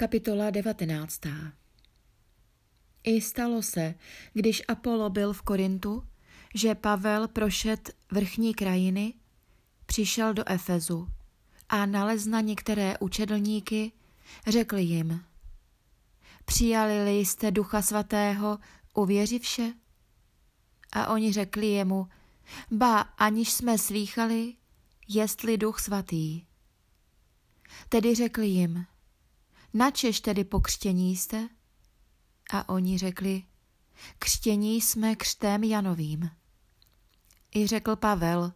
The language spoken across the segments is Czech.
Kapitola 19. I stalo se, když Apollo byl v Korintu, že Pavel prošet vrchní krajiny, přišel do Efezu a nalezna některé učedlníky, řekl jim, přijali jste ducha svatého, uvěřivše? A oni řekli jemu, ba, aniž jsme slýchali, jestli duch svatý. Tedy řekli jim, načež tedy pokřtění jste? A oni řekli, křtění jsme křtem Janovým. I řekl Pavel,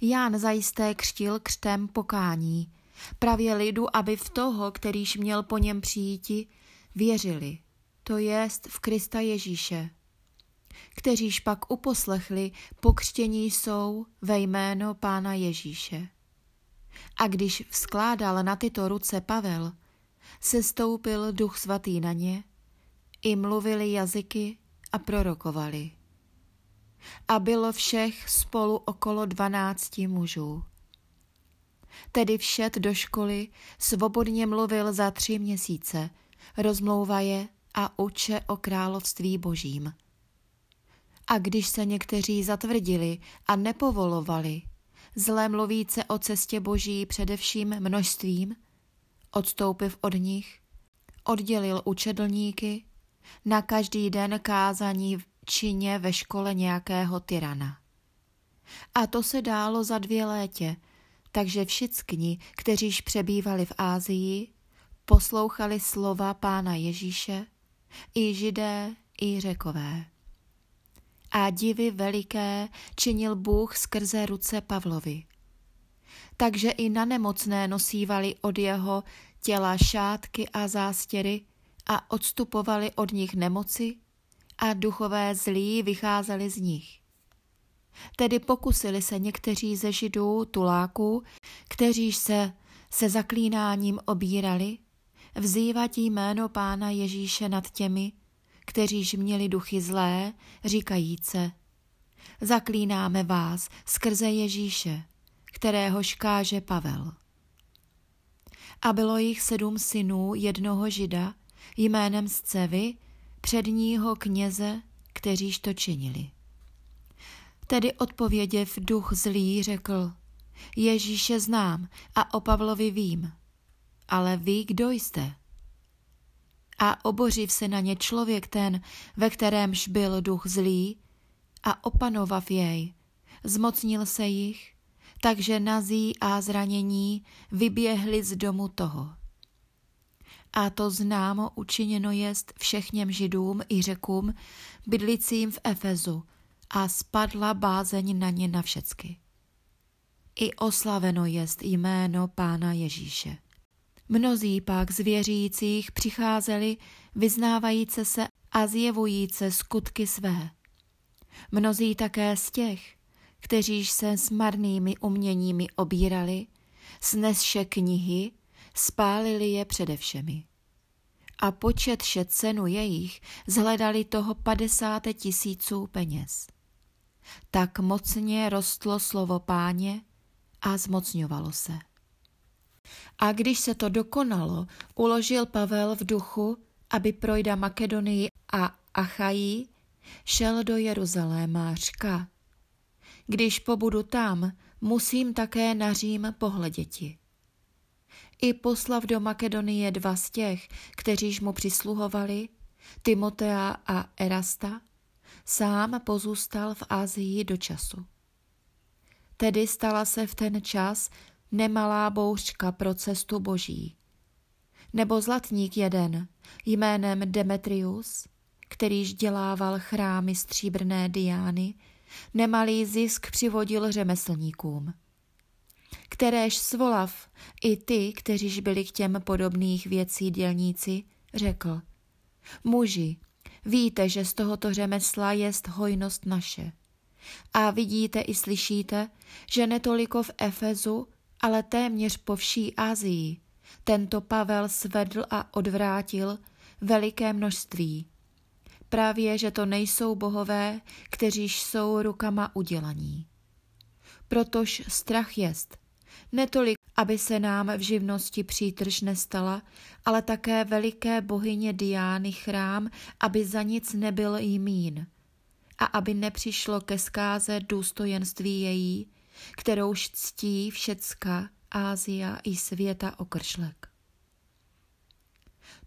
Jan zajisté křtil křtem pokání, pravě lidu, aby v toho, kterýž měl po něm přijíti, věřili, to jest v Krista Ježíše. Kteříž pak uposlechli, pokřtění jsou ve jméno Pána Ježíše. A když vzkládal na tyto ruce Pavel, se stoupil duch svatý na ně, i mluvili jazyky a prorokovali. A bylo všech spolu okolo dvanácti mužů. Tedy všet do školy svobodně mluvil za tři měsíce, rozmlouvaje a uče o království božím. A když se někteří zatvrdili a nepovolovali, zlé mluvíce o cestě boží především množstvím, odstoupiv od nich, oddělil učedlníky, na každý den kázaní v čině ve škole nějakého tyrana. A to se dálo za dvě létě, takže všichni, kteříž přebývali v Ázii, poslouchali slova pána Ježíše, i židé, i řekové. A divy veliké činil Bůh skrze ruce Pavlovi. Takže i na nemocné nosívali od jeho těla šátky a zástěry a odstupovali od nich nemoci a duchové zlí vycházeli z nich. Tedy pokusili se někteří ze židů tuláků, kteří se se zaklínáním obírali, vzývat jméno pána Ježíše nad těmi, kteříž měli duchy zlé, říkajíce, zaklínáme vás skrze Ježíše, kterého škáže Pavel. A bylo jich sedm synů jednoho žida jménem Scevy, předního kněze, kteříž to činili. Tedy odpověděv duch zlý řekl, Ježíše znám a o Pavlovi vím, ale vy kdo jste? A obořiv se na ně člověk ten, ve kterémž byl duch zlý, a opanovav jej, zmocnil se jich, takže nazí a zranění vyběhli z domu toho. A to známo učiněno jest všechněm židům i řekům, bydlicím v Efezu, a spadla bázeň na ně na všecky. I oslaveno jest jméno Pána Ježíše. Mnozí pak z věřících přicházeli, vyznávajíce se a zjevujíce skutky své. Mnozí také z těch, kteříž se s marnými uměními obírali, snesše knihy, spálili je předevšemi. A početše cenu jejich zhledali toho padesáte tisíců peněz. Tak mocně rostlo slovo páně a zmocňovalo se. A když se to dokonalo, uložil Pavel v duchu, aby projda Makedonii a Achají, šel do Jeruzaléma řka. Když pobudu tam, musím také na Řím pohleděti. I poslav do Makedonie dva z těch, kteříž mu přisluhovali, Timotea a Erasta, sám pozůstal v Ázii do času. Tedy stala se v ten čas nemalá bouřka pro cestu boží. Nebo zlatník jeden, jménem Demetrius, kterýž dělával chrámy stříbrné Diány, nemalý zisk přivodil řemeslníkům. Kteréž svolav i ty, kteříž byli k těm podobných věcí dělníci, řekl, muži, víte, že z tohoto řemesla jest hojnost naše. A vidíte i slyšíte, že netoliko v Efezu, ale téměř po vší Azii tento Pavel svedl a odvrátil veliké množství. Právě, že to nejsou bohové, kteříž jsou rukama udělaní. Protož strach jest, netolik aby se nám v živnosti přítrž nestala, ale také veliké bohyně Diány chrám, aby za nic nebyl jmín a aby nepřišlo ke zkáze důstojenství její, kterouž ctí všecka Ázia i světa okršlek.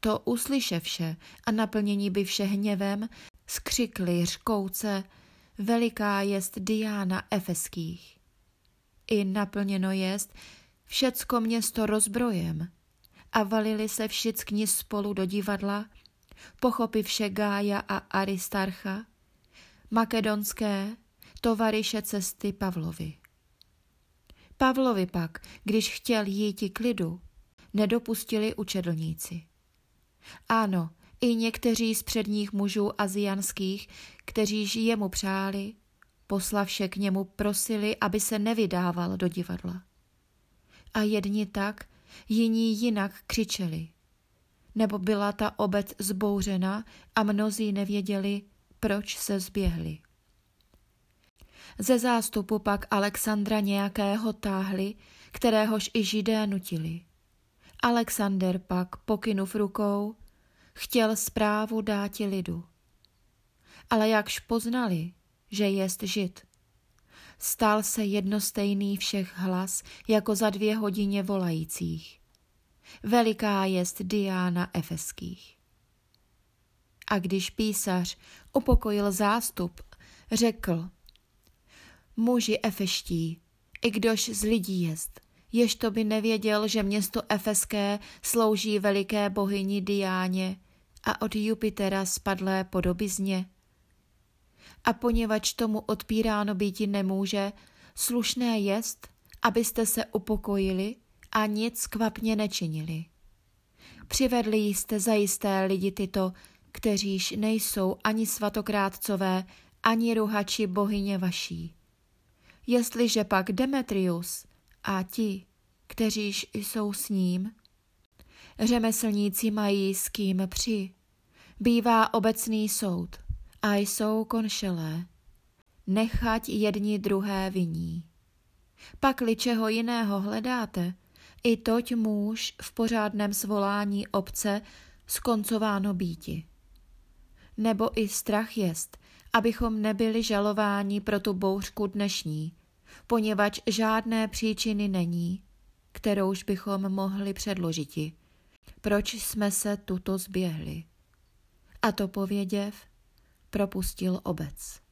To uslyševše a naplnění by vše hněvem, skřikli řkouce, veliká jest Diana Efeských. I naplněno jest všecko město rozbrojem a valili se všichni spolu do divadla, pochopivše Gája a Aristarcha, makedonské tovariše cesty Pavlovi. Pavlovi pak, když chtěl jít k lidu, nedopustili učedlníci. Ano, i někteří z předních mužů azijanských, kteří jemu přáli, poslavše k němu prosili, aby se nevydával do divadla. A jedni tak, jiní jinak křičeli. Nebo byla ta obec zbouřena a mnozí nevěděli, proč se zběhli. Ze zástupu pak Alexandra nějakého táhli, kteréhož i židé nutili. Alexander pak, pokynuv rukou, chtěl zprávu dáti lidu. Ale jakž poznali, že jest žid, stal se jednostejný všech hlas, jako za dvě hodině volajících. Veliká jest Diana Efeských. A když písař upokojil zástup, řekl, muži Efeští, i kdož z lidí jest, jež to by nevěděl, že město Efeské slouží veliké bohyni Diáně a od Jupitera spadlé podobizně. A poněvadž tomu odpíráno býti nemůže, slušné jest, abyste se upokojili a nic kvapně nečinili. Přivedli jste zajisté lidi tyto, kteříž nejsou ani svatokrátcové, ani ruhači bohyně vaší. Jestliže pak Demetrius a ti, kteříž jsou s ním, řemeslníci mají s kým při, bývá obecný soud a jsou konšelé, nechať jedni druhé viní. Pak-li čeho jiného hledáte, i toť muž v pořádném svolání obce skoncováno býti. Nebo i strach jest, abychom nebyli žalováni pro tu bouřku dnešní, poněvadž žádné příčiny není, kterouž bychom mohli předložiti. Proč jsme se tuto zběhli? A to pověděv, propustil obec.